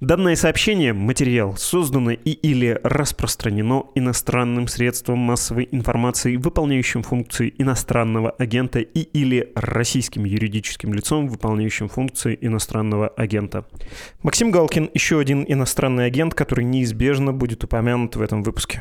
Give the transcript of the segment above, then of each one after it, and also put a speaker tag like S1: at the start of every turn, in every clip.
S1: Данное сообщение, материал, создано и или распространено иностранным средством массовой информации, выполняющим функции иностранного агента и или российским юридическим лицом, выполняющим функции иностранного агента. Максим Галкин – еще один иностранный агент, который неизбежно будет упомянут в этом выпуске.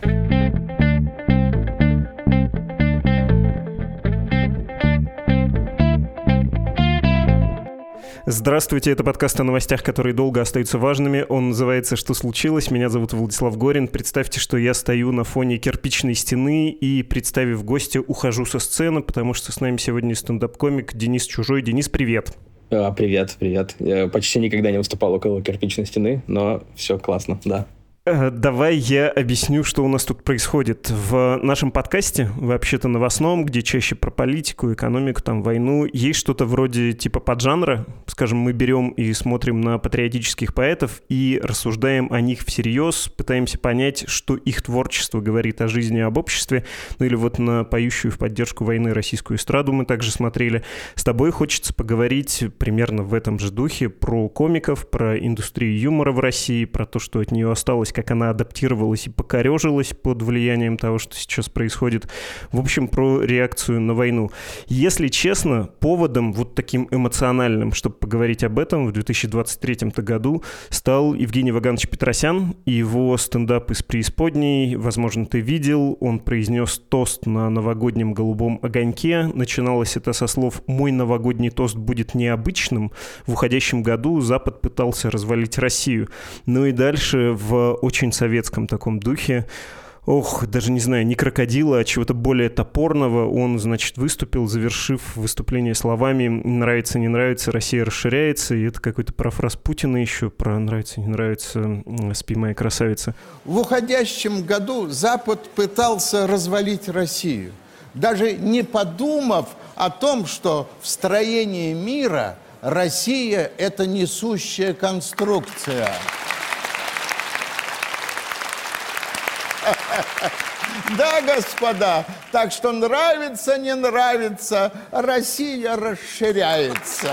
S1: Здравствуйте, это подкаст о новостях, которые долго остаются важными. Он называется «Что случилось?». Меня зовут Владислав Горин. Представьте, что я стою на фоне кирпичной стены и, представив гостя, ухожу со сцены, потому что с нами сегодня стендап-комик Денис Чужой. Денис, привет.
S2: А, привет, привет. Я почти никогда не выступал около кирпичной стены, но все классно, да.
S1: Э, давай я объясню, что у нас тут происходит. В нашем подкасте, вообще-то новостном, где чаще про политику, экономику, там, войну, есть что-то вроде типа поджанра. Скажем, мы берем и смотрим на патриотических поэтов и рассуждаем о них всерьез, пытаемся понять, что их творчество говорит о жизни, об обществе. Ну или вот на поющую в поддержку войны российскую эстраду мы также смотрели. С тобой хочется поговорить примерно в этом же духе про комиков, про индустрию юмора в России, про то, что от нее осталось как она адаптировалась и покорежилась под влиянием того, что сейчас происходит. В общем, про реакцию на войну. Если честно, поводом вот таким эмоциональным, чтобы поговорить об этом в 2023 году, стал Евгений Ваганович Петросян и его стендап из преисподней. Возможно, ты видел. Он произнес тост на новогоднем голубом огоньке. Начиналось это со слов «Мой новогодний тост будет необычным». В уходящем году Запад пытался развалить Россию. Ну и дальше в очень советском таком духе. Ох, даже не знаю, не крокодила, а чего-то более топорного. Он, значит, выступил, завершив выступление словами «нравится, не нравится, Россия расширяется». И это какой-то профраз Путина еще про «нравится, не нравится, спи, моя красавица».
S3: В уходящем году Запад пытался развалить Россию, даже не подумав о том, что в строении мира Россия – это несущая конструкция – Да, господа, так что нравится, не нравится, Россия расширяется.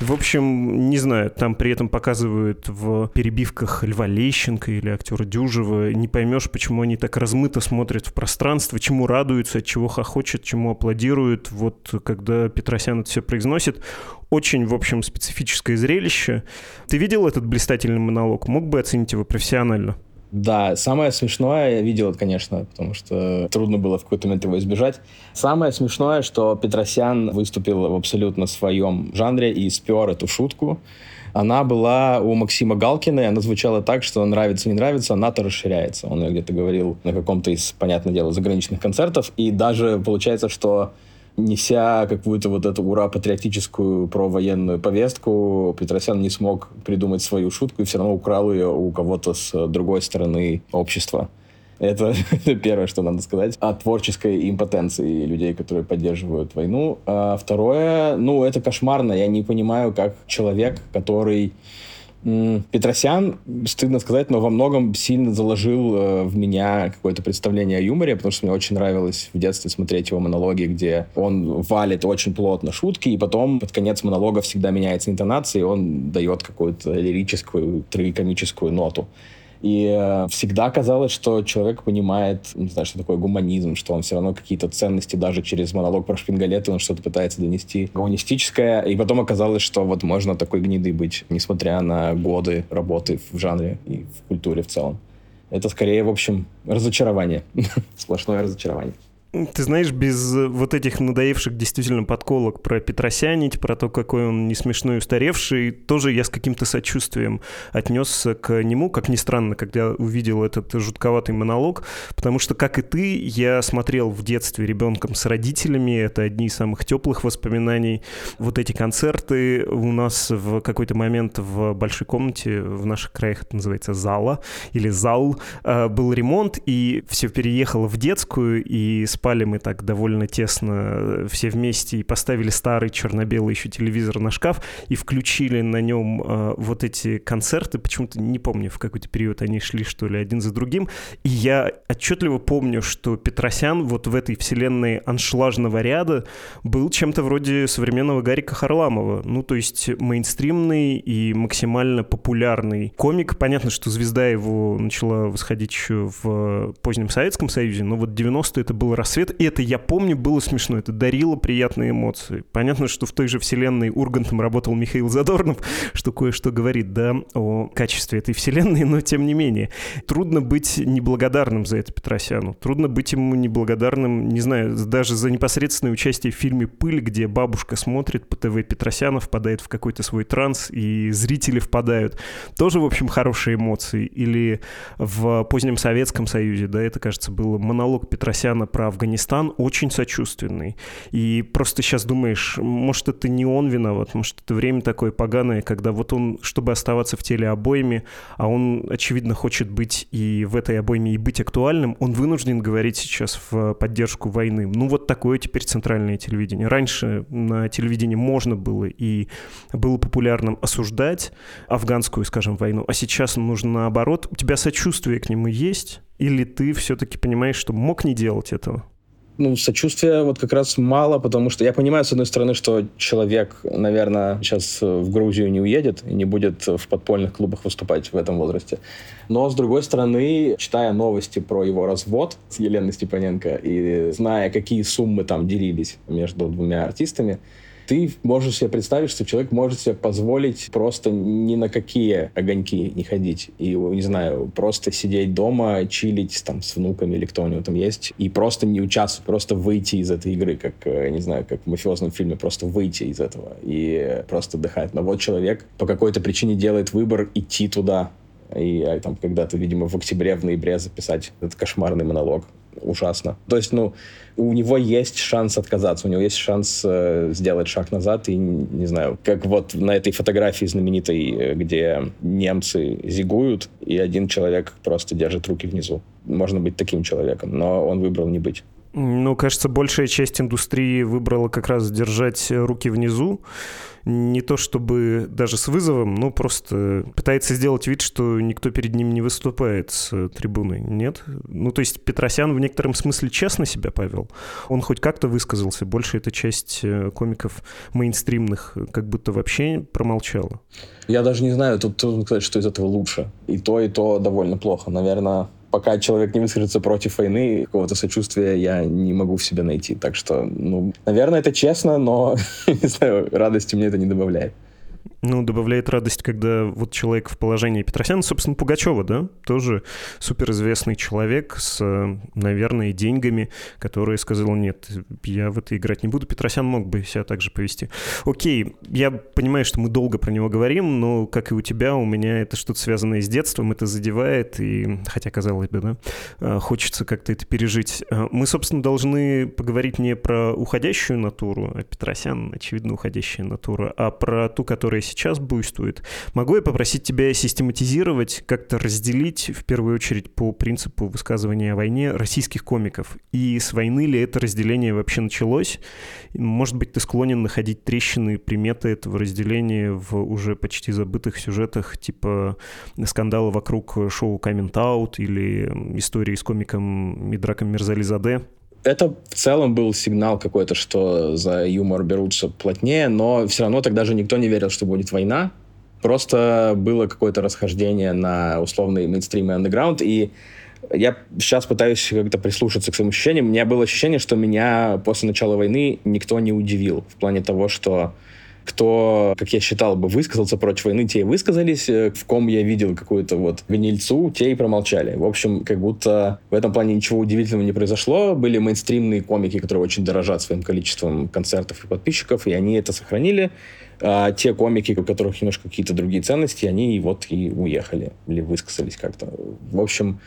S1: В общем, не знаю, там при этом показывают в перебивках Льва Лещенко или актера Дюжева. Не поймешь, почему они так размыто смотрят в пространство, чему радуются, от чего хохочут, чему аплодируют. Вот когда Петросян это все произносит, очень, в общем, специфическое зрелище. Ты видел этот блистательный монолог? Мог бы оценить его профессионально?
S2: Да, самое смешное, я видел конечно, потому что трудно было в какой-то момент его избежать. Самое смешное, что Петросян выступил в абсолютно своем жанре и спер эту шутку. Она была у Максима Галкина, и она звучала так, что нравится, не нравится, НАТО расширяется. Он где-то говорил на каком-то из, понятное дело, заграничных концертов. И даже получается, что неся какую-то вот эту ура-патриотическую провоенную повестку, Петросян не смог придумать свою шутку и все равно украл ее у кого-то с другой стороны общества. Это первое, что надо сказать о творческой импотенции людей, которые поддерживают войну. А второе, ну, это кошмарно. Я не понимаю, как человек, который Петросян, стыдно сказать, но во многом сильно заложил э, в меня какое-то представление о юморе, потому что мне очень нравилось в детстве смотреть его монологи, где он валит очень плотно шутки, и потом под конец монолога всегда меняется интонация, и он дает какую-то лирическую, трагикомическую ноту. И э, всегда казалось, что человек понимает, не знаю, что такое гуманизм, что он все равно какие-то ценности даже через монолог про шпингалеты он что-то пытается донести гуманистическое. И потом оказалось, что вот можно такой гнидой быть, несмотря на годы работы в жанре и в культуре в целом. Это скорее, в общем, разочарование. Сплошное разочарование.
S1: Ты знаешь, без э, вот этих надоевших действительно подколок про Петросянить, про то, какой он не смешной устаревший, тоже я с каким-то сочувствием отнесся к нему, как ни странно, когда увидел этот жутковатый монолог, потому что, как и ты, я смотрел в детстве ребенком с родителями, это одни из самых теплых воспоминаний. Вот эти концерты у нас в какой-то момент в большой комнате, в наших краях это называется зала или зал, э, был ремонт, и все переехало в детскую, и с спали мы так довольно тесно э, все вместе и поставили старый черно-белый еще телевизор на шкаф и включили на нем э, вот эти концерты, почему-то не помню, в какой-то период они шли, что ли, один за другим, и я отчетливо помню, что Петросян вот в этой вселенной аншлажного ряда был чем-то вроде современного Гарика Харламова, ну, то есть мейнстримный и максимально популярный комик. Понятно, что звезда его начала восходить еще в позднем Советском Союзе, но вот 90-е это был рассвет, и это, я помню, было смешно, это дарило приятные эмоции. Понятно, что в той же вселенной Ургантом работал Михаил Задорнов, что кое-что говорит, да, о качестве этой вселенной, но тем не менее. Трудно быть неблагодарным за это Петросяну. Трудно быть ему неблагодарным, не знаю, даже за непосредственное участие в фильме «Пыль», где бабушка смотрит по ТВ Петросяна, впадает в какой-то свой транс, и зрители впадают. Тоже, в общем, хорошие эмоции. Или в позднем Советском Союзе, да, это, кажется, был монолог Петросяна про Афганистан, очень сочувственный. И просто сейчас думаешь, может, это не он виноват, может, это время такое поганое, когда вот он, чтобы оставаться в теле обоими, а он, очевидно, хочет быть и в этой обойме и быть актуальным, он вынужден говорить сейчас в поддержку войны. Ну, вот такое теперь центральное телевидение. Раньше на телевидении можно было и было популярным осуждать афганскую, скажем, войну, а сейчас нужно наоборот. У тебя сочувствие к нему есть? Или ты все-таки понимаешь, что мог не делать этого?
S2: Ну, сочувствия вот как раз мало, потому что я понимаю, с одной стороны, что человек, наверное, сейчас в Грузию не уедет и не будет в подпольных клубах выступать в этом возрасте. Но, с другой стороны, читая новости про его развод с Еленой Степаненко и зная, какие суммы там делились между двумя артистами, ты можешь себе представить, что человек может себе позволить просто ни на какие огоньки не ходить. И, не знаю, просто сидеть дома, чилить там с внуками или кто у него там есть, и просто не участвовать, просто выйти из этой игры, как, э, не знаю, как в мафиозном фильме, просто выйти из этого и просто отдыхать. Но вот человек по какой-то причине делает выбор идти туда, и а, там когда-то, видимо, в октябре, в ноябре записать этот кошмарный монолог. Ужасно. То есть, ну, у него есть шанс отказаться, у него есть шанс э, сделать шаг назад и, не знаю, как вот на этой фотографии знаменитой, э, где немцы зигуют, и один человек просто держит руки внизу. Можно быть таким человеком, но он выбрал не быть.
S1: Ну, кажется, большая часть индустрии выбрала как раз держать руки внизу, не то чтобы даже с вызовом, но просто пытается сделать вид, что никто перед ним не выступает с трибуны. Нет? Ну, то есть Петросян в некотором смысле честно себя повел. Он хоть как-то высказался. Больше эта часть э, комиков мейнстримных как будто вообще промолчала.
S2: Я даже не знаю, тут трудно сказать, что из этого лучше. И то, и то довольно плохо. Наверное, пока человек не выскажется против войны, какого-то сочувствия я не могу в себе найти. Так что, ну, наверное, это честно, но, не знаю, радости мне это не добавляет.
S1: Ну, добавляет радость, когда вот человек в положении Петросяна, собственно, Пугачева, да, тоже суперизвестный человек с, наверное, деньгами, который сказал, нет, я в это играть не буду. Петросян мог бы себя также повести. Окей, я понимаю, что мы долго про него говорим, но, как и у тебя, у меня это что-то связанное с детством, это задевает, и, хотя, казалось бы, да, а, хочется как-то это пережить. А, мы, собственно, должны поговорить не про уходящую натуру, а Петросян, очевидно, уходящая натура, а про ту, которая буйствует. Могу я попросить тебя систематизировать, как-то разделить, в первую очередь, по принципу высказывания о войне российских комиков? И с войны ли это разделение вообще началось? Может быть, ты склонен находить трещины, приметы этого разделения в уже почти забытых сюжетах, типа скандала вокруг шоу «Coming Out» или истории с комиком Мидраком Мирзализаде?
S2: Это в целом был сигнал какой-то, что за юмор берутся плотнее, но все равно тогда же никто не верил, что будет война. Просто было какое-то расхождение на условный мейнстрим и андеграунд, и я сейчас пытаюсь как-то прислушаться к своим ощущениям. У меня было ощущение, что меня после начала войны никто не удивил в плане того, что кто, как я считал бы, высказался против войны, те и высказались, э, в ком я видел какую-то вот гнильцу, те и промолчали. В общем, как будто в этом плане ничего удивительного не произошло. Были мейнстримные комики, которые очень дорожат своим количеством концертов и подписчиков, и они это сохранили. А те комики, у которых немножко какие-то другие ценности, они вот и уехали или высказались как-то. В общем,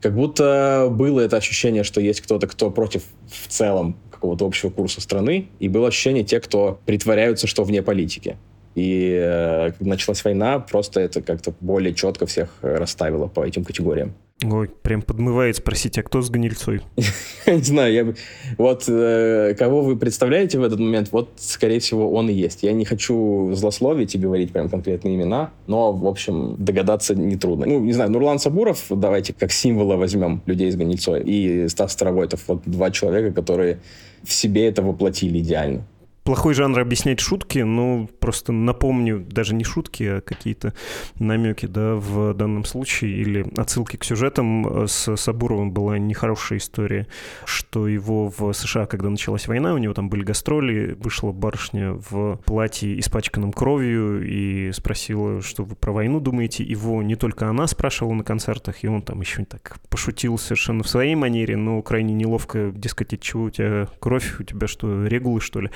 S2: как будто было это ощущение, что есть кто-то, кто против в целом какого-то общего курса страны, и было ощущение те, кто притворяются, что вне политики. И э, когда началась война, просто это как-то более четко всех расставило по этим категориям.
S1: Ой, прям подмывает спросить, а кто с гнильцой?
S2: Не знаю, я вот э, кого вы представляете в этот момент, вот, скорее всего, он и есть. Я не хочу злословить и говорить прям конкретные имена, но, в общем, догадаться нетрудно. Ну, не знаю, Нурлан Сабуров, давайте как символа возьмем людей с гнильцой, и Стас Старовойтов, вот два человека, которые в себе это воплотили идеально
S1: плохой жанр объяснять шутки, но просто напомню, даже не шутки, а какие-то намеки, да, в данном случае, или отсылки к сюжетам. С Сабуровым была нехорошая история, что его в США, когда началась война, у него там были гастроли, вышла барышня в платье, испачканном кровью, и спросила, что вы про войну думаете. Его не только она спрашивала на концертах, и он там еще так пошутил совершенно в своей манере, но крайне неловко, дескать, от чего у тебя кровь, у тебя что, регулы, что ли?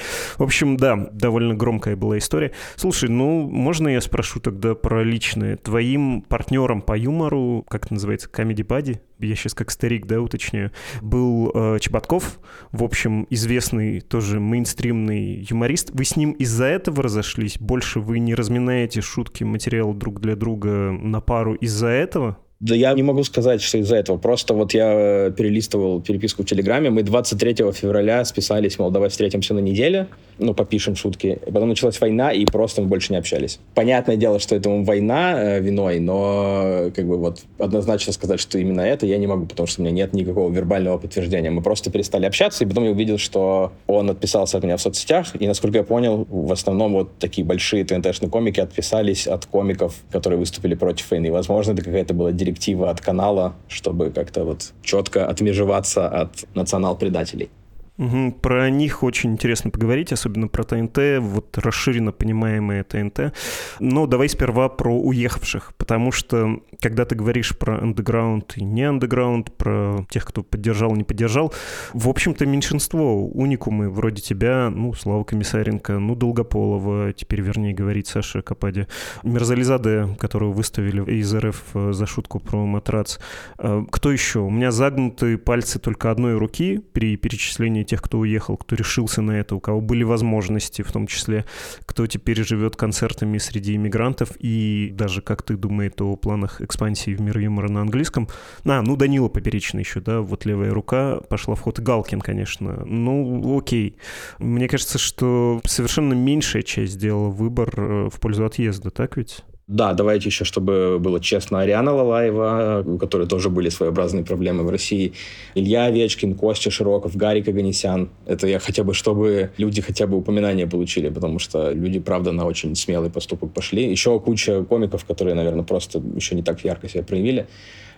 S1: Общем, да, довольно громкая была история. Слушай, ну, можно я спрошу тогда про личное? Твоим партнером по юмору, как это называется, Comedy Buddy? Я сейчас как старик, да, уточняю. Был э, Чеботков, в общем, известный тоже мейнстримный юморист. Вы с ним из-за этого разошлись? Больше вы не разминаете шутки, материал друг для друга на пару из-за этого?
S2: Да я не могу сказать, что из-за этого. Просто вот я э, перелистывал переписку в Телеграме. Мы 23 февраля списались, мол, давай встретимся на неделе, ну, попишем шутки. Потом началась война, и просто мы больше не общались. Понятное дело, что это война э, виной, но как бы вот однозначно сказать, что именно это я не могу, потому что у меня нет никакого вербального подтверждения. Мы просто перестали общаться, и потом я увидел, что он отписался от меня в соцсетях, и, насколько я понял, в основном вот такие большие ТНТ-шные комики отписались от комиков, которые выступили против войны. Возможно, это какая-то была директива директива от канала, чтобы как-то вот четко отмежеваться от национал-предателей.
S1: Про них очень интересно поговорить, особенно про ТНТ, вот расширенно понимаемое ТНТ. Но давай сперва про уехавших, потому что когда ты говоришь про андеграунд и не андеграунд, про тех, кто поддержал, не поддержал, в общем-то меньшинство, уникумы вроде тебя, ну, Слава Комиссаренко, ну, Долгополова, теперь, вернее, говорить Саша Капади, Мирзализаде, которого выставили из РФ э, за шутку про матрац. Э, кто еще? У меня загнуты пальцы только одной руки при перечислении тех, кто уехал, кто решился на это, у кого были возможности, в том числе, кто теперь живет концертами среди иммигрантов и даже как ты думает о планах экспансии в мир юмора на английском. А, ну Данила Поперечный еще, да, вот левая рука пошла в ход. Галкин, конечно. Ну, окей. Мне кажется, что совершенно меньшая часть сделала выбор э, в пользу отъезда, так ведь?
S2: Да, давайте еще, чтобы было честно, Ариана Лалаева, у которой тоже были своеобразные проблемы в России, Илья Овечкин, Костя Широков, Гарри Каганесян. Это я хотя бы, чтобы люди хотя бы упоминания получили, потому что люди, правда, на очень смелый поступок пошли. Еще куча комиков, которые, наверное, просто еще не так ярко себя проявили.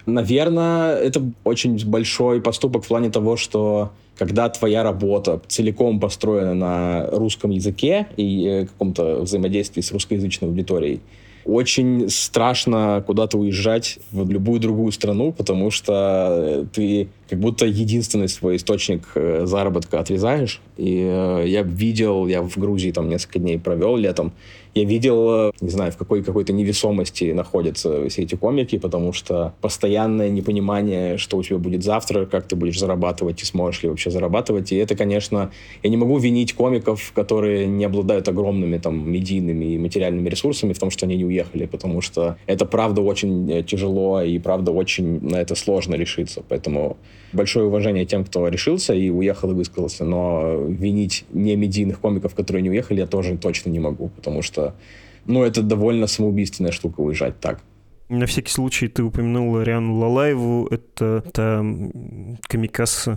S2: Наверное, это очень большой поступок в плане того, что когда твоя работа целиком построена на русском языке и э, каком-то взаимодействии с русскоязычной аудиторией, очень страшно куда-то уезжать в любую другую страну, потому что ты как будто единственный свой источник э, заработка отрезаешь. И э, я видел, я в Грузии там несколько дней провел летом, я видел, э, не знаю, в какой какой-то невесомости находятся все эти комики, потому что постоянное непонимание, что у тебя будет завтра, как ты будешь зарабатывать и сможешь ли вообще зарабатывать. И это, конечно, я не могу винить комиков, которые не обладают огромными там медийными и материальными ресурсами в том, что они не уехали, потому что это правда очень тяжело и правда очень на это сложно решиться. Поэтому большое уважение тем, кто решился и уехал и высказался, но винить не медийных комиков, которые не уехали, я тоже точно не могу, потому что, ну, это довольно самоубийственная штука уезжать так.
S1: На всякий случай ты упомянул Риану Лалаеву. Это та комикас,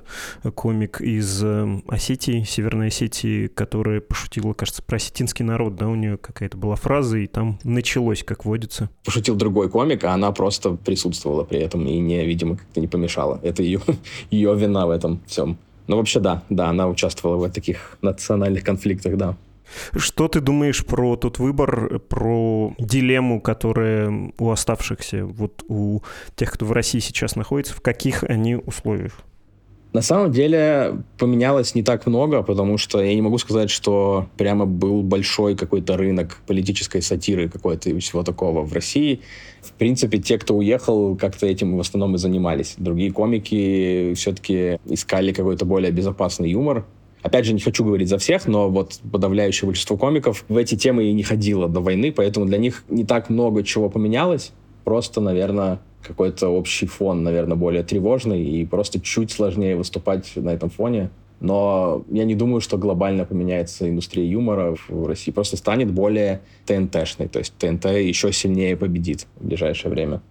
S1: комик из э, Осетии, Северной Осетии, которая пошутила, кажется, про осетинский народ, да, у нее какая-то была фраза, и там началось, как водится.
S2: Пошутил другой комик, а она просто присутствовала при этом и, не, видимо, как-то не помешала. Это ее, ее вина в этом всем. Но вообще да, да, она участвовала в таких национальных конфликтах, да.
S1: Что ты думаешь про тот выбор, про дилемму, которая у оставшихся, вот у тех, кто в России сейчас находится, в каких они условиях?
S2: На самом деле поменялось не так много, потому что я не могу сказать, что прямо был большой какой-то рынок политической сатиры какой-то и всего такого в России. В принципе, те, кто уехал, как-то этим в основном и занимались. Другие комики все-таки искали какой-то более безопасный юмор, Опять же, не хочу говорить за всех, но вот подавляющее большинство комиков в эти темы и не ходило до войны, поэтому для них не так много чего поменялось. Просто, наверное, какой-то общий фон, наверное, более тревожный, и просто чуть сложнее выступать на этом фоне. Но я не думаю, что глобально поменяется индустрия юмора в России. Просто станет более ТНТшной. То есть ТНТ еще сильнее победит в ближайшее время.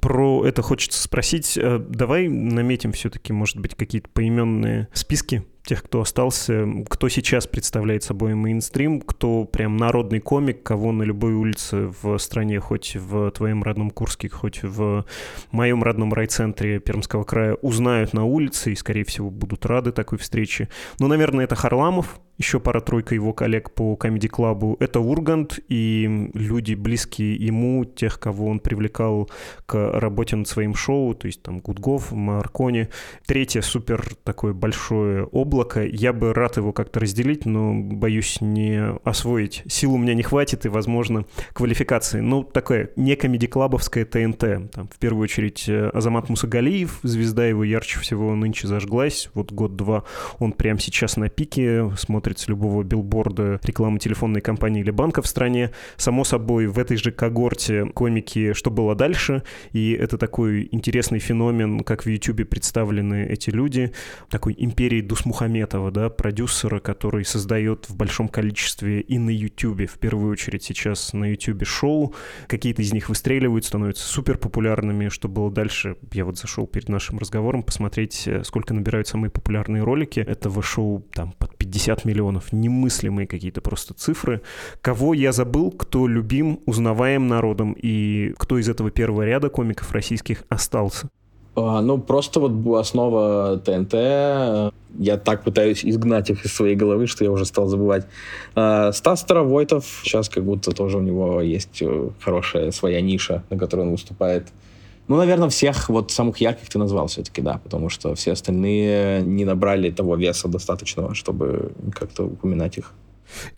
S1: Про это хочется спросить. Э, давай наметим все-таки, может быть, какие-то поименные списки тех, кто остался, кто сейчас представляет собой мейнстрим, кто прям народный комик, кого на любой улице в стране, хоть в твоем родном Курске, хоть в моем родном райцентре Пермского края, узнают на улице и, скорее всего, будут рады такой встрече. Ну, наверное, это Харламов, еще пара-тройка его коллег по Club. Это Ургант и люди, близкие ему, тех, кого он привлекал к работе над своим шоу, то есть там Гудгов, Маркони. Третье супер такое большое облако. Я бы рад его как-то разделить, но боюсь не освоить. Сил у меня не хватит и, возможно, квалификации. Ну, такое не комедий-клабовское ТНТ. Там, в первую очередь, э, Азамат Мусагалиев, звезда его ярче всего нынче зажглась. Вот год-два он прямо сейчас на пике, смотрит с любого билборда рекламы телефонной компании или банка в стране. Само собой, в этой же когорте комики «Что было дальше?» И это такой интересный феномен, как в YouTube представлены эти люди. Такой империи Дусмухаметова, да, продюсера, который создает в большом количестве и на YouTube, в первую очередь сейчас на YouTube шоу. Какие-то из них выстреливают, становятся супер популярными. Что было дальше? Я вот зашел перед нашим разговором посмотреть, сколько набирают самые популярные ролики этого шоу, там, под 50 миллионов миллионов, немыслимые какие-то просто цифры. Кого я забыл, кто любим, узнаваем народом, и кто из этого первого ряда комиков российских остался?
S2: А, ну, просто вот основа ТНТ. Я так пытаюсь изгнать их из своей головы, что я уже стал забывать. А, Стас Старовойтов, сейчас как будто тоже у него есть э, хорошая своя ниша, на которой он выступает. Ну, наверное, всех вот самых ярких ты назвал все-таки, да, потому что все остальные не набрали того веса достаточного, чтобы как-то упоминать их.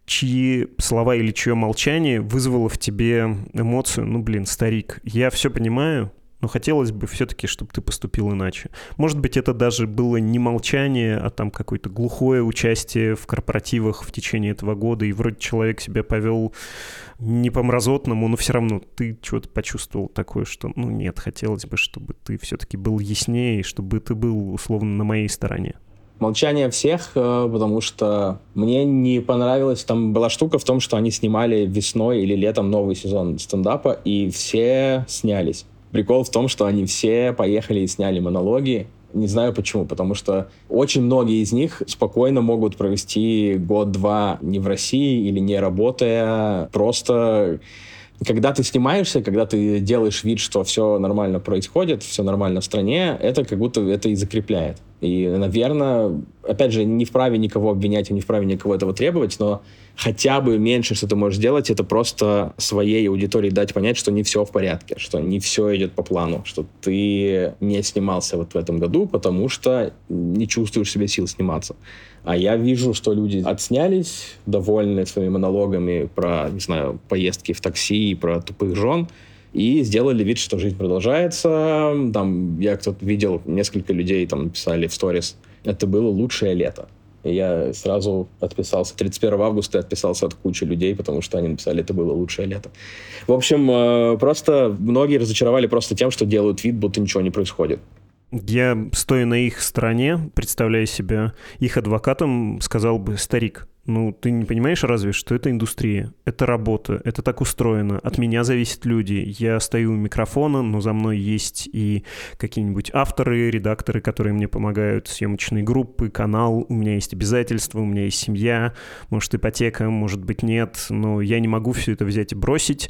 S1: Чьи слова или чье молчание вызвало в тебе эмоцию? Ну, блин, старик, я все понимаю, но хотелось бы все-таки, чтобы ты поступил иначе. Может быть, это даже было не молчание, а там какое-то глухое участие в корпоративах в течение этого года, и вроде человек себя повел не по-мразотному, но все равно ты что-то почувствовал такое, что, ну нет, хотелось бы, чтобы ты все-таки был яснее, чтобы ты был, условно, на моей стороне.
S2: Молчание всех, э, потому что мне не понравилось, там была штука в том, что они снимали весной или летом новый сезон стендапа, и все снялись. Прикол в том, что они все поехали и сняли монологи. Не знаю почему, потому что очень многие из них спокойно могут провести год-два не в России или не работая, просто когда ты снимаешься, когда ты делаешь вид, что все нормально происходит, все нормально в стране, это как будто это и закрепляет. И, наверное, опять же, не вправе никого обвинять не вправе никого этого требовать, но хотя бы меньше, что ты можешь сделать, это просто своей аудитории дать понять, что не все в порядке, что не все идет по плану, что ты не снимался вот в этом году, потому что не чувствуешь себе сил сниматься. А я вижу, что люди отснялись, довольны своими монологами про, не знаю, поездки в такси и про тупых жен, и сделали вид, что жизнь продолжается. Там я кто-то видел, несколько людей там писали в сторис, это было лучшее лето. И я сразу отписался. 31 августа отписался от кучи людей, потому что они написали, это было лучшее лето. В общем, э, просто многие разочаровали просто тем, что делают вид, будто ничего не происходит.
S1: Я, стоя на их стороне, представляя себя их адвокатом, сказал бы, старик, ну, ты не понимаешь разве, что это индустрия, это работа, это так устроено. От меня зависят люди. Я стою у микрофона, но за мной есть и какие-нибудь авторы, редакторы, которые мне помогают, съемочные группы, канал. У меня есть обязательства, у меня есть семья, может, ипотека, может быть, нет, но я не могу все это взять и бросить.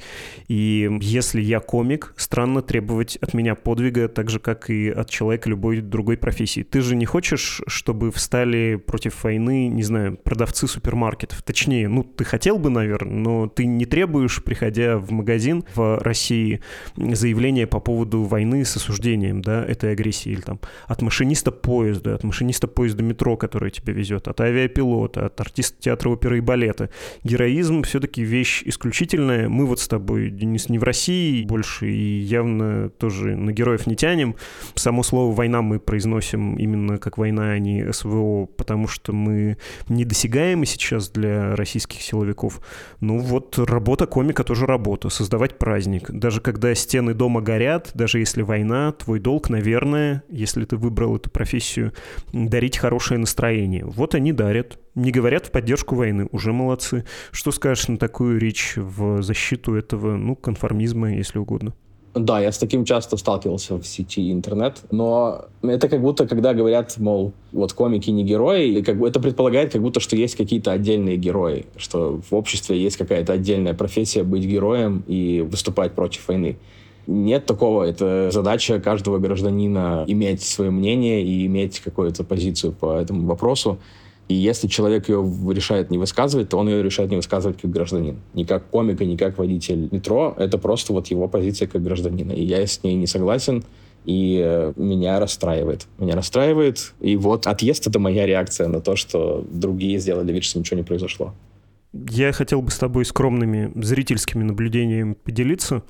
S1: И если я комик, странно требовать от меня подвига, так же, как и от человека любой другой профессии. Ты же не хочешь, чтобы встали против войны, не знаю, продавцы супермаркетов. Точнее, ну, ты хотел бы, наверное, но ты не требуешь, приходя в магазин в России, заявление по поводу войны с осуждением, да, этой агрессии, или там от машиниста поезда, от машиниста поезда метро, который тебя везет, от авиапилота, от артиста театра оперы и балета. Героизм все-таки вещь исключительная. Мы вот с тобой, Денис, не в России больше, и явно тоже на героев не тянем. Само слово «война» мы произносим именно как война, а не СВО, потому что мы недосягаемы сейчас для российских силовиков. Ну вот работа комика тоже работа, создавать праздник. Даже когда стены дома горят, даже если война, твой долг, наверное, если ты выбрал эту профессию, дарить хорошее настроение. Вот они дарят. Не говорят в поддержку войны, уже молодцы. Что скажешь на такую речь в защиту этого, ну, конформизма, если угодно?
S2: Да, я с таким часто сталкивался в сети интернет, но это как будто, когда говорят, мол, вот комики не герои, и как бы это предполагает, как будто, что есть какие-то отдельные герои, что в обществе есть какая-то отдельная профессия быть героем и выступать против войны. Нет такого. Это задача каждого гражданина иметь свое мнение и иметь какую-то позицию по этому вопросу. И если человек ее решает не высказывать, то он ее решает не высказывать как гражданин. Не как комик и не как водитель метро. Это просто вот его позиция как гражданина. И я с ней не согласен. И э, меня расстраивает. Меня расстраивает. И вот отъезд — это моя реакция на то, что другие сделали вид, что ничего не произошло.
S1: Я хотел бы с тобой скромными зрительскими наблюдениями поделиться,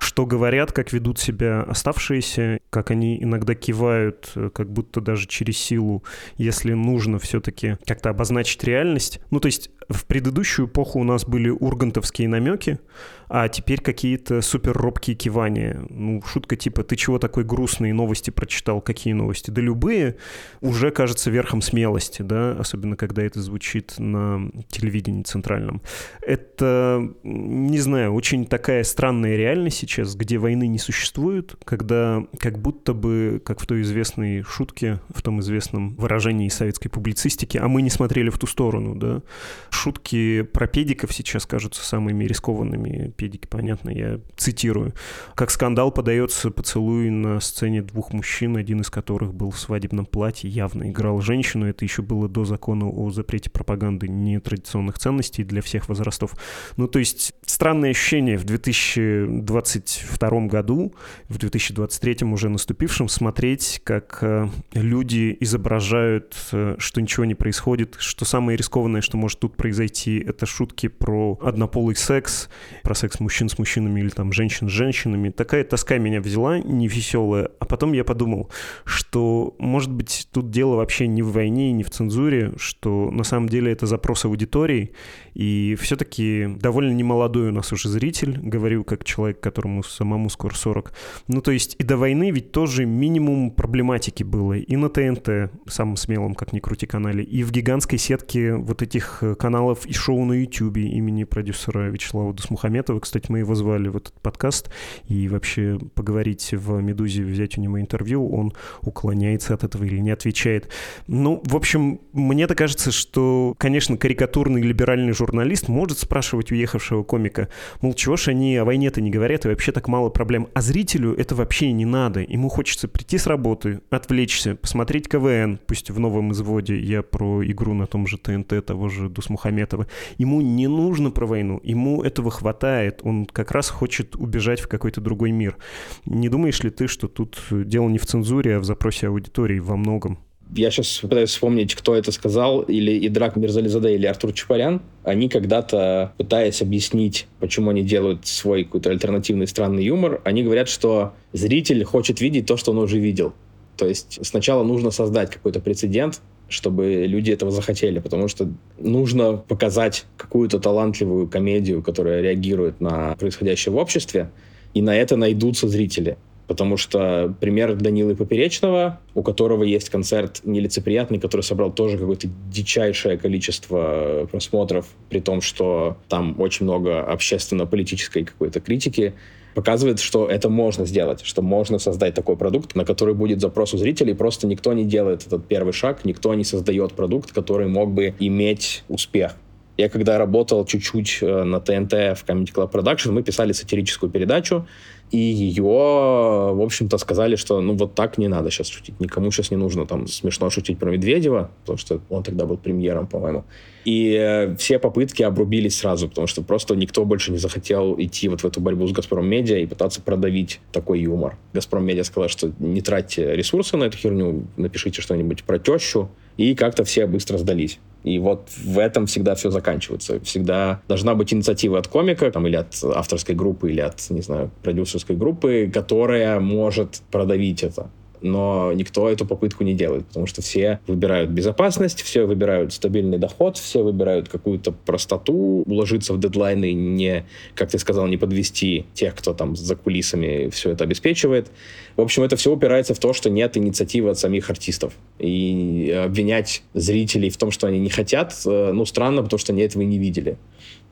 S1: что говорят, как ведут себя оставшиеся, как они иногда кивают, э, как будто даже через силу, если нужно все-таки как-то обозначить реальность. Ну, то есть в предыдущую эпоху у нас были ургантовские намеки, а теперь какие-то супер робкие кивания. Ну, шутка типа «ты чего такой грустные новости прочитал?» Какие новости? Да любые уже кажется верхом смелости, да, особенно когда это звучит на телевидении центральном. Это, не знаю, очень такая странная реальность сейчас, где войны не существует, когда как будто бы, как в той известной шутке, в том известном выражении советской публицистики, а мы не смотрели в ту сторону, да, шутки про педиков сейчас кажутся самыми рискованными. Педики, понятно, я цитирую. Как скандал подается поцелуй на сцене двух мужчин, один из которых был в свадебном платье, явно играл женщину. Это еще было до закона о запрете пропаганды нетрадиционных ценностей для всех возрастов. Ну, то есть странное ощущение в 2022 году, в 2023 уже наступившем, смотреть, как э, люди изображают, э, что ничего не происходит, что самое рискованное, что может тут произойти. Это шутки про однополый секс, про секс мужчин с мужчинами или там женщин с женщинами. Такая тоска меня взяла, невеселая. А потом я подумал, что, может быть, тут дело вообще не в войне и не в цензуре, что на самом деле это запрос аудитории, и все-таки довольно немолодой у нас уже зритель, говорю как человек, которому самому скоро 40. Ну, то есть и до войны ведь тоже минимум проблематики было. И на ТНТ, самым смелым, как ни крути, канале, и в гигантской сетке вот этих каналов и шоу на YouTube имени продюсера Вячеслава Дусмухаметова. Кстати, мы его звали в этот подкаст. И вообще поговорить в «Медузе», взять у него интервью, он уклоняется от этого или не отвечает. Ну, в общем, мне-то кажется, что, конечно, карикатурный либеральный журналист может спрашивать уехавшего комика, мол, чего ж они о войне-то не говорят, и вообще так мало проблем. А зрителю это вообще не надо. Ему хочется прийти с работы, отвлечься, посмотреть КВН, пусть в новом изводе, я про игру на том же ТНТ того же Дусмухаметова. Ему не нужно про войну, ему этого хватает, он как раз хочет убежать в какой-то другой мир. Не думаешь ли ты, что тут дело не в цензуре, а в запросе аудитории во многом?
S2: Я сейчас пытаюсь вспомнить, кто это сказал, или Идрак Мирзализаде, или Артур Чапарян. Они когда-то, пытаясь объяснить, почему они делают свой какой-то альтернативный странный юмор, они говорят, что зритель хочет видеть то, что он уже видел. То есть сначала нужно создать какой-то прецедент, чтобы люди этого захотели, потому что нужно показать какую-то талантливую комедию, которая реагирует на происходящее в обществе, и на это найдутся зрители. Потому что пример Данилы Поперечного, у которого есть концерт нелицеприятный, который собрал тоже какое-то дичайшее количество просмотров, при том, что там очень много общественно-политической какой-то критики, показывает, что это можно сделать, что можно создать такой продукт, на который будет запрос у зрителей, просто никто не делает этот первый шаг, никто не создает продукт, который мог бы иметь успех. Я когда работал чуть-чуть э, на ТНТ в Comedy Club Production, мы писали сатирическую передачу, и ее, в общем-то, сказали, что ну вот так не надо сейчас шутить. Никому сейчас не нужно там смешно шутить про Медведева, потому что он тогда был премьером, по-моему. И э, все попытки обрубились сразу, потому что просто никто больше не захотел идти вот в эту борьбу с «Газпром Медиа» и пытаться продавить такой юмор. «Газпром Медиа» сказала, что не тратьте ресурсы на эту херню, напишите что-нибудь про тещу, и как-то все быстро сдались. И вот в этом всегда все заканчивается. Всегда должна быть инициатива от комика, там, или от авторской группы, или от, не знаю, продюсерской группы, которая может продавить это но никто эту попытку не делает, потому что все выбирают безопасность, все выбирают стабильный доход, все выбирают какую-то простоту, уложиться в дедлайны, не, как ты сказал, не подвести тех, кто там за кулисами все это обеспечивает. В общем, это все упирается в то, что нет инициативы от самих артистов. И обвинять зрителей в том, что они не хотят, э, ну, странно, потому что они этого не видели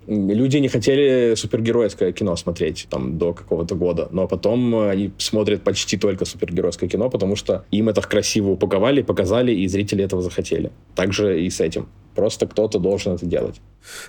S2: люди не хотели супергеройское кино смотреть там до какого-то года, но потом они смотрят почти только супергеройское кино, потому что им это красиво упаковали, показали, и зрители этого захотели. Также и с этим. Просто кто-то должен это делать.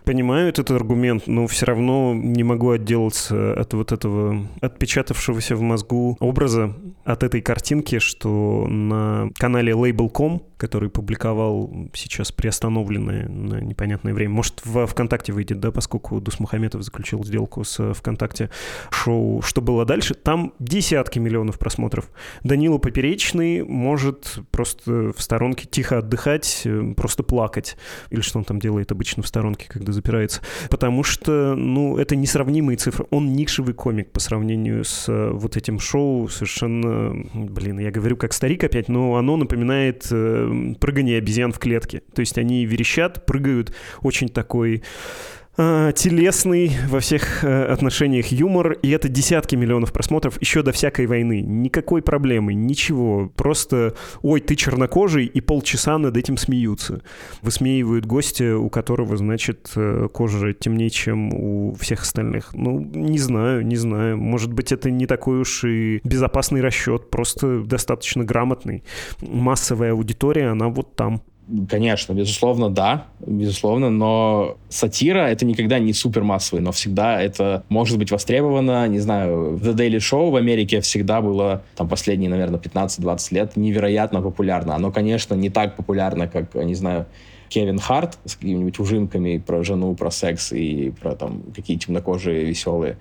S1: Понимаю этот аргумент, но все равно не могу отделаться от вот этого отпечатавшегося в мозгу образа, от этой картинки, что на канале Label.com, который публиковал сейчас приостановленное на непонятное время, может, в ВКонтакте выйдет, да, поскольку Дусмухаметов заключил сделку с ВКонтакте шоу «Что было дальше», там десятки миллионов просмотров. Данила Поперечный может просто в сторонке тихо отдыхать, э, просто плакать. Или что он там делает обычно в сторонке когда запирается. Потому что, ну, это несравнимые цифры. Он нишевый комик по сравнению с э, вот этим шоу совершенно... Блин, я говорю как старик опять, но оно напоминает э, прыгание обезьян в клетке. То есть они верещат, прыгают, очень такой э, телесный во всех э, отношениях юмор, и это десятки миллионов просмотров еще до всякой войны. Никакой проблемы, ничего. Просто, ой, ты чернокожий, и полчаса над этим смеются. Высмеивают гостя, у которого, значит, э, кожа темнее, чем у всех остальных. Ну, не знаю, не знаю. Может быть, это не такой уж и безопасный расчет, просто достаточно грамотный. Массовая аудитория, она вот там.
S2: Конечно, безусловно, да, безусловно, но сатира — это никогда не супер массовый, но всегда это может быть востребовано. Не знаю, The Daily Show в Америке всегда было, там, последние, наверное, 15-20 лет невероятно популярно. Оно, конечно, не так популярно, как, не знаю, Кевин Харт с какими-нибудь ужимками про жену, про секс и про там какие темнокожие веселые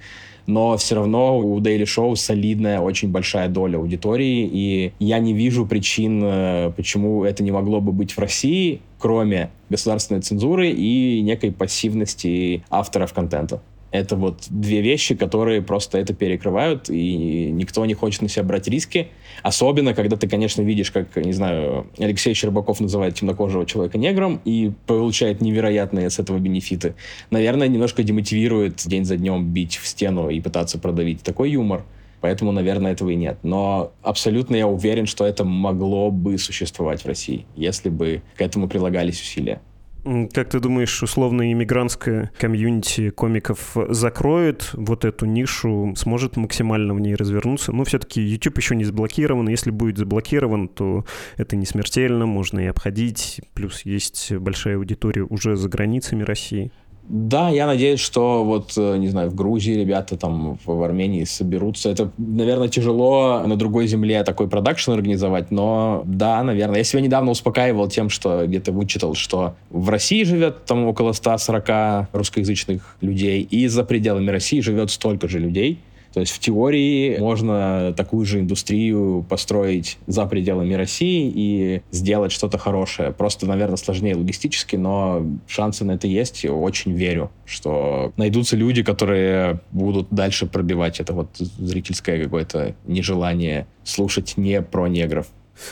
S2: но все равно у Daily Show солидная, очень большая доля аудитории, и я не вижу причин, э, почему это не могло бы быть в России, кроме государственной цензуры и некой пассивности авторов контента. Это вот две вещи, которые просто это перекрывают, и никто не хочет на себя брать риски. Особенно, когда ты, конечно, видишь, как, не знаю, Алексей Щербаков называет темнокожего человека негром и получает невероятные с этого бенефиты. Наверное, немножко демотивирует день за днем бить в стену и пытаться продавить такой юмор. Поэтому, наверное, этого и нет. Но абсолютно я уверен, что это могло бы существовать в России, если бы к этому прилагались усилия.
S1: Как ты думаешь, условно иммигрантская комьюнити комиков закроет вот эту нишу, сможет максимально в ней развернуться? Ну, все-таки YouTube еще не заблокирован. Если будет заблокирован, то это не смертельно, можно и обходить. Плюс есть большая аудитория уже за границами России.
S2: Да, я надеюсь, что вот, э, не знаю, в Грузии ребята там в Армении соберутся. Это, наверное, тяжело на другой земле такой продакшн организовать, но да, наверное. Я себя недавно успокаивал тем, что где-то вычитал, что в России живет там около 140 русскоязычных людей, и за пределами России живет столько же людей. То есть в теории можно такую же индустрию построить за пределами России и сделать что-то хорошее. Просто, наверное, сложнее логистически, но шансы на это есть. Очень верю, что найдутся люди, которые будут дальше пробивать это вот зрительское какое-то нежелание слушать не про негров.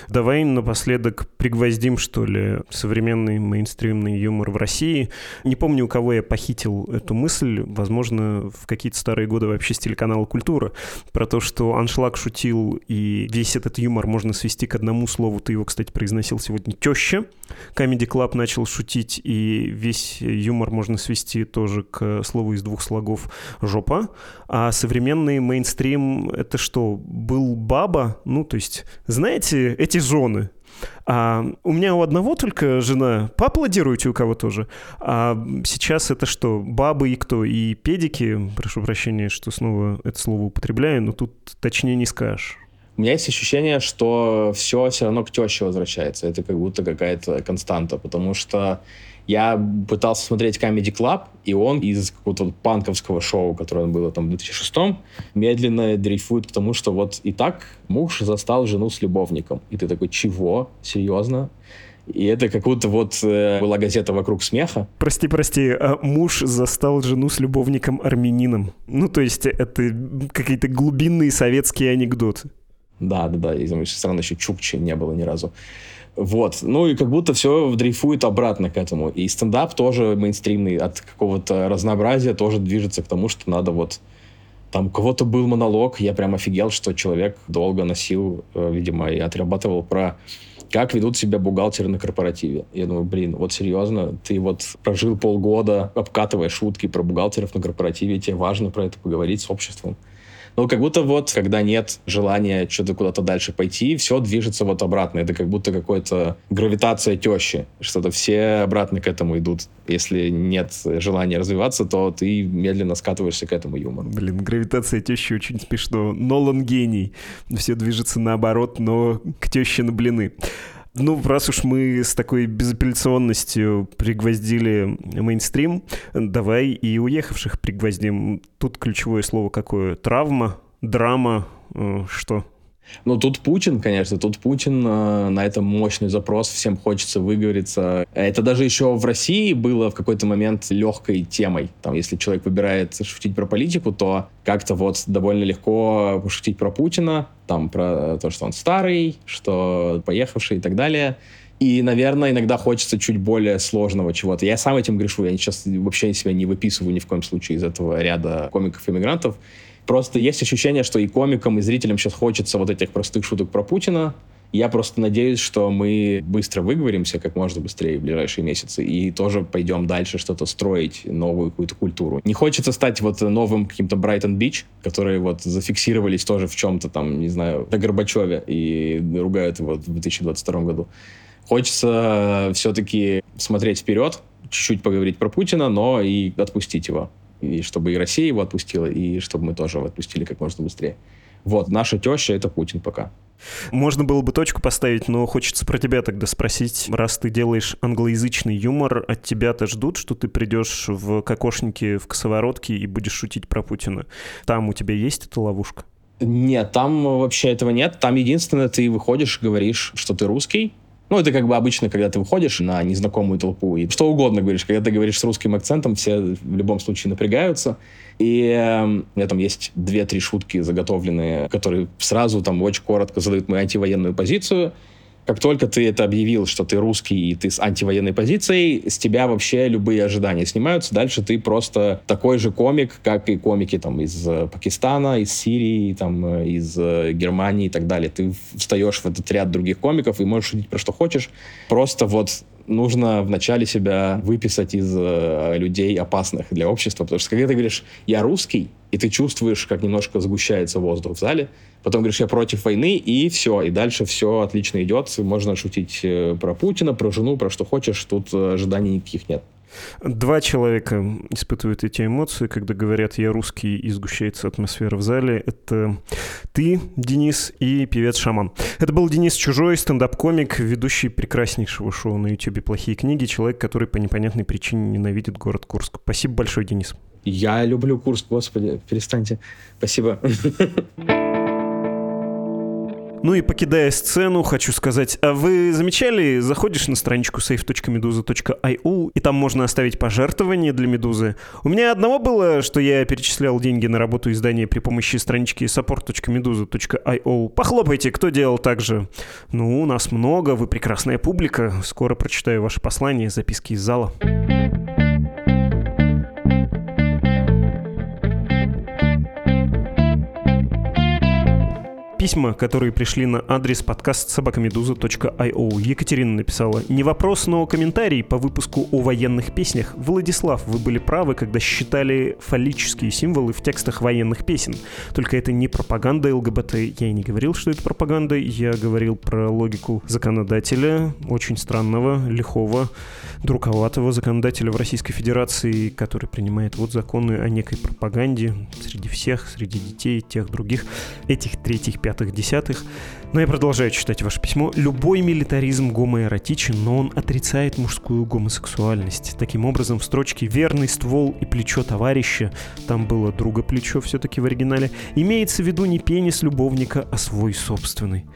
S1: Давай напоследок пригвоздим, что ли, современный мейнстримный юмор в России. Не помню, у кого я похитил эту мысль, возможно, в какие-то старые годы вообще с телеканала «Культура», про то, что Аншлаг шутил, и весь этот юмор можно свести к одному слову. Ты его, кстати, произносил сегодня «теща». Comedy Club начал шутить, и весь юмор можно свести тоже к слову из двух слогов «жопа». А современный мейнстрим — это что, был баба? Ну, то есть, знаете, эти зоны. А у меня у одного только жена. Поаплодируйте у кого тоже. А сейчас это что, бабы и кто? И педики? Прошу прощения, что снова это слово употребляю, но тут точнее не скажешь.
S2: У меня есть ощущение, что все все равно к теще возвращается. Это как будто какая-то константа, потому что я пытался смотреть Comedy Club, и он из какого-то панковского шоу, которое было там в 2006 медленно дрейфует к тому, что вот и так муж застал жену с любовником. И ты такой, чего? Серьезно? И это как будто вот э, была газета «Вокруг смеха».
S1: Прости, прости, а муж застал жену с любовником-армянином. Ну, то есть это какие-то глубинные советские анекдоты.
S2: Да, да, да. Из страны еще Чукчи не было ни разу. Вот. Ну и как будто все дрейфует обратно к этому. И стендап тоже мейнстримный от какого-то разнообразия тоже движется к тому, что надо вот... Там у кого-то был монолог, я прям офигел, что человек долго носил, э, видимо, и отрабатывал про как ведут себя бухгалтеры на корпоративе. Я думаю, блин, вот серьезно, ты вот прожил полгода, обкатывая шутки про бухгалтеров на корпоративе, тебе важно про это поговорить с обществом. Но как будто вот, когда нет желания что-то куда-то дальше пойти, все движется вот обратно. Это как будто какая-то гравитация тещи, что-то все обратно к этому идут. Если нет желания развиваться, то ты медленно скатываешься к этому юмору.
S1: Блин, гравитация тещи очень смешно. Нолан гений. Все движется наоборот, но к теще на блины. Ну, раз уж мы с такой безапелляционностью пригвоздили мейнстрим, давай и уехавших пригвоздим. Тут ключевое слово какое? Травма, драма, э, что?
S2: Ну, тут Путин, конечно, тут Путин э, на это мощный запрос, всем хочется выговориться. Это даже еще в России было в какой-то момент легкой темой. Там, если человек выбирает шутить про политику, то как-то вот довольно легко пошутить про Путина, там, про то, что он старый, что поехавший и так далее. И, наверное, иногда хочется чуть более сложного чего-то. Я сам этим грешу. Я сейчас вообще себя не выписываю ни в коем случае из этого ряда комиков-иммигрантов. Просто есть ощущение, что и комикам, и зрителям сейчас хочется вот этих простых шуток про Путина. Я просто надеюсь, что мы быстро выговоримся как можно быстрее в ближайшие месяцы и тоже пойдем дальше что-то строить, новую какую-то культуру. Не хочется стать вот новым каким-то Брайтон Бич, которые вот зафиксировались тоже в чем-то там, не знаю, на Горбачеве и ругают его в 2022 году. Хочется все-таки смотреть вперед, чуть-чуть поговорить про Путина, но и отпустить его и чтобы и Россия его отпустила, и чтобы мы тоже его отпустили как можно быстрее. Вот, наша теща — это Путин пока.
S1: Можно было бы точку поставить, но хочется про тебя тогда спросить. Раз ты делаешь англоязычный юмор, от тебя-то ждут, что ты придешь в кокошнике, в косоворотке и будешь шутить про Путина. Там у тебя есть эта ловушка?
S2: Нет, там вообще этого нет. Там единственное, ты выходишь, говоришь, что ты русский, ну, это как бы обычно, когда ты выходишь на незнакомую толпу и что угодно говоришь. Когда ты говоришь с русским акцентом, все в любом случае напрягаются. И э, у меня там есть две-три шутки заготовленные, которые сразу там очень коротко задают мою антивоенную позицию. Как только ты это объявил, что ты русский и ты с антивоенной позицией, с тебя вообще любые ожидания снимаются. Дальше ты просто такой же комик, как и комики там из э, Пакистана, из Сирии, там, э, из э, Германии и так далее. Ты встаешь в этот ряд других комиков и можешь шутить про что хочешь. Просто вот нужно вначале себя выписать из э, людей опасных для общества, потому что когда ты говоришь «я русский», и ты чувствуешь, как немножко сгущается воздух в зале, потом говоришь «я против войны», и все, и дальше все отлично идет, можно шутить э, про Путина, про жену, про что хочешь, тут э, ожиданий никаких нет.
S1: Два человека испытывают эти эмоции, когда говорят «я русский» и сгущается атмосфера в зале. Это ты, Денис, и певец-шаман. Это был Денис Чужой, стендап-комик, ведущий прекраснейшего шоу на YouTube «Плохие книги», человек, который по непонятной причине ненавидит город Курск. Спасибо большое, Денис.
S2: Я люблю Курск, господи, перестаньте. Спасибо.
S1: Ну и покидая сцену, хочу сказать, а вы замечали, заходишь на страничку safe.meduza.io, и там можно оставить пожертвование для Медузы. У меня одного было, что я перечислял деньги на работу издания при помощи странички support.meduza.io. Похлопайте, кто делал так же. Ну, у нас много, вы прекрасная публика. Скоро прочитаю ваше послание, записки из зала. Письма, которые пришли на адрес подкаст собакамедуза.io. Екатерина написала «Не вопрос, но комментарий по выпуску о военных песнях. Владислав, вы были правы, когда считали фаллические символы в текстах военных песен. Только это не пропаганда ЛГБТ. Я и не говорил, что это пропаганда. Я говорил про логику законодателя, очень странного, лихого, друковатого законодателя в Российской Федерации, который принимает вот законы о некой пропаганде среди всех, среди детей, тех других, этих третьих, пятых, десятых. Но я продолжаю читать ваше письмо. Любой милитаризм гомоэротичен, но он отрицает мужскую гомосексуальность. Таким образом, в строчке «верный ствол и плечо товарища» там было друга плечо все-таки в оригинале, имеется в виду не пенис любовника, а свой собственный.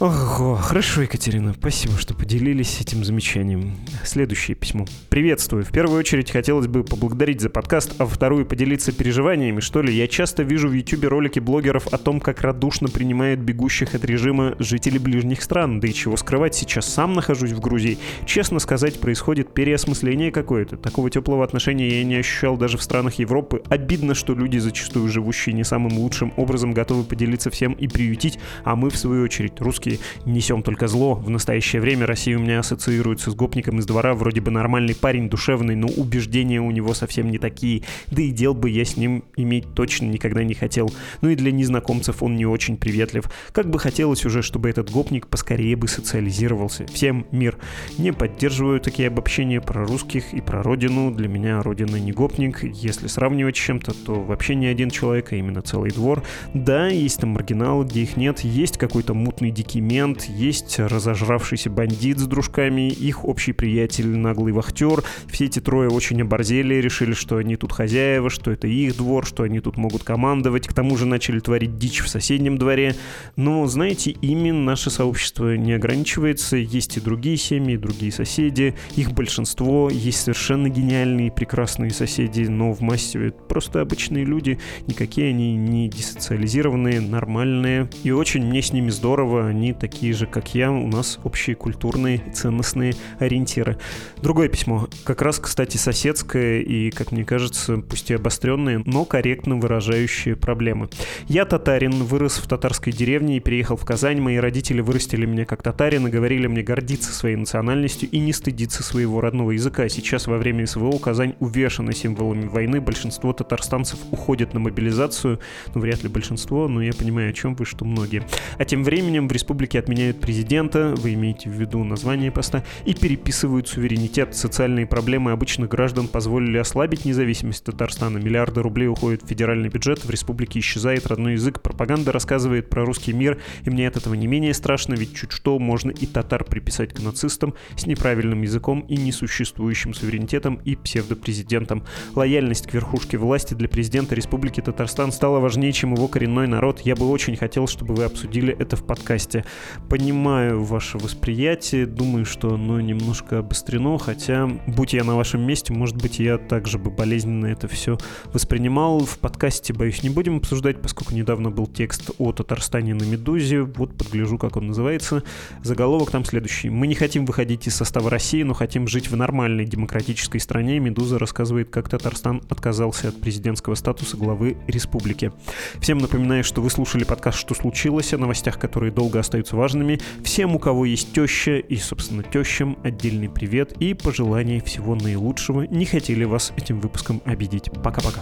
S1: Ого, хорошо, Екатерина, спасибо, что поделились этим замечанием. Следующее письмо. Приветствую. В первую очередь хотелось бы поблагодарить за подкаст, а вторую поделиться переживаниями, что ли. Я часто вижу в ютубе ролики блогеров о том, как радушно принимают бегущих от режима жители ближних стран. Да и чего скрывать, сейчас сам нахожусь в Грузии. Честно сказать, происходит переосмысление какое-то. Такого теплого отношения я не ощущал даже в странах Европы. Обидно, что люди, зачастую живущие не самым лучшим образом, готовы поделиться всем и приютить, а мы, в свою очередь, русские несем только зло. В настоящее время Россия у меня ассоциируется с гопником из двора, вроде бы нормальный парень, душевный, но убеждения у него совсем не такие. Да и дел бы я с ним иметь точно никогда не хотел. Ну и для незнакомцев он не очень приветлив. Как бы хотелось уже, чтобы этот гопник поскорее бы социализировался. Всем мир. Не поддерживаю такие обобщения про русских и про родину. Для меня родина не гопник. Если сравнивать с чем-то, то вообще не один человек, а именно целый двор. Да, есть там маргиналы, где их нет. Есть какой-то мутный дикий мент, есть разожравшийся бандит с дружками, их общий приятель наглый вахтер. Все эти трое очень оборзели, решили, что они тут хозяева, что это их двор, что они тут могут командовать. К тому же начали творить дичь в соседнем дворе. Но, знаете, ими наше сообщество не ограничивается. Есть и другие семьи, и другие соседи. Их большинство. Есть совершенно гениальные прекрасные соседи, но в массе просто обычные люди. Никакие они не десоциализированные, нормальные. И очень мне с ними здорово. Они такие же, как я, у нас общие культурные и ценностные ориентиры. Другое письмо, как раз, кстати, соседское и, как мне кажется, пусть и обостренное, но корректно выражающее проблемы. Я татарин, вырос в татарской деревне и переехал в Казань. Мои родители вырастили меня как татарин и говорили мне гордиться своей национальностью и не стыдиться своего родного языка. Сейчас во время СВО Казань увешана символами войны. Большинство татарстанцев уходят на мобилизацию. Ну, вряд ли большинство, но я понимаю, о чем вы, что многие. А тем временем в республике отменяют президента, вы имеете в виду название поста, и переписывают суверенитет. Социальные проблемы обычных граждан позволили ослабить независимость Татарстана. Миллиарды рублей уходят в федеральный бюджет, в республике исчезает родной язык, пропаганда рассказывает про русский мир, и мне от этого не менее страшно, ведь чуть что можно и татар приписать к нацистам с неправильным языком и несуществующим суверенитетом и псевдопрезидентом. Лояльность к верхушке власти для президента Республики Татарстан стала важнее, чем его коренной народ. Я бы очень хотел, чтобы вы обсудили это в подкасте понимаю ваше восприятие, думаю, что оно немножко обострено, хотя, будь я на вашем месте, может быть, я также бы болезненно это все воспринимал. В подкасте, боюсь, не будем обсуждать, поскольку недавно был текст о Татарстане на «Медузе», вот подгляжу, как он называется. Заголовок там следующий. «Мы не хотим выходить из состава России, но хотим жить в нормальной демократической стране». «Медуза» рассказывает, как Татарстан отказался от президентского статуса главы республики. Всем напоминаю, что вы слушали подкаст «Что случилось?» о новостях, которые долго остаются важными. Всем, у кого есть теща и, собственно, тещам отдельный привет и пожелание всего наилучшего. Не хотели вас этим выпуском обидеть. Пока-пока.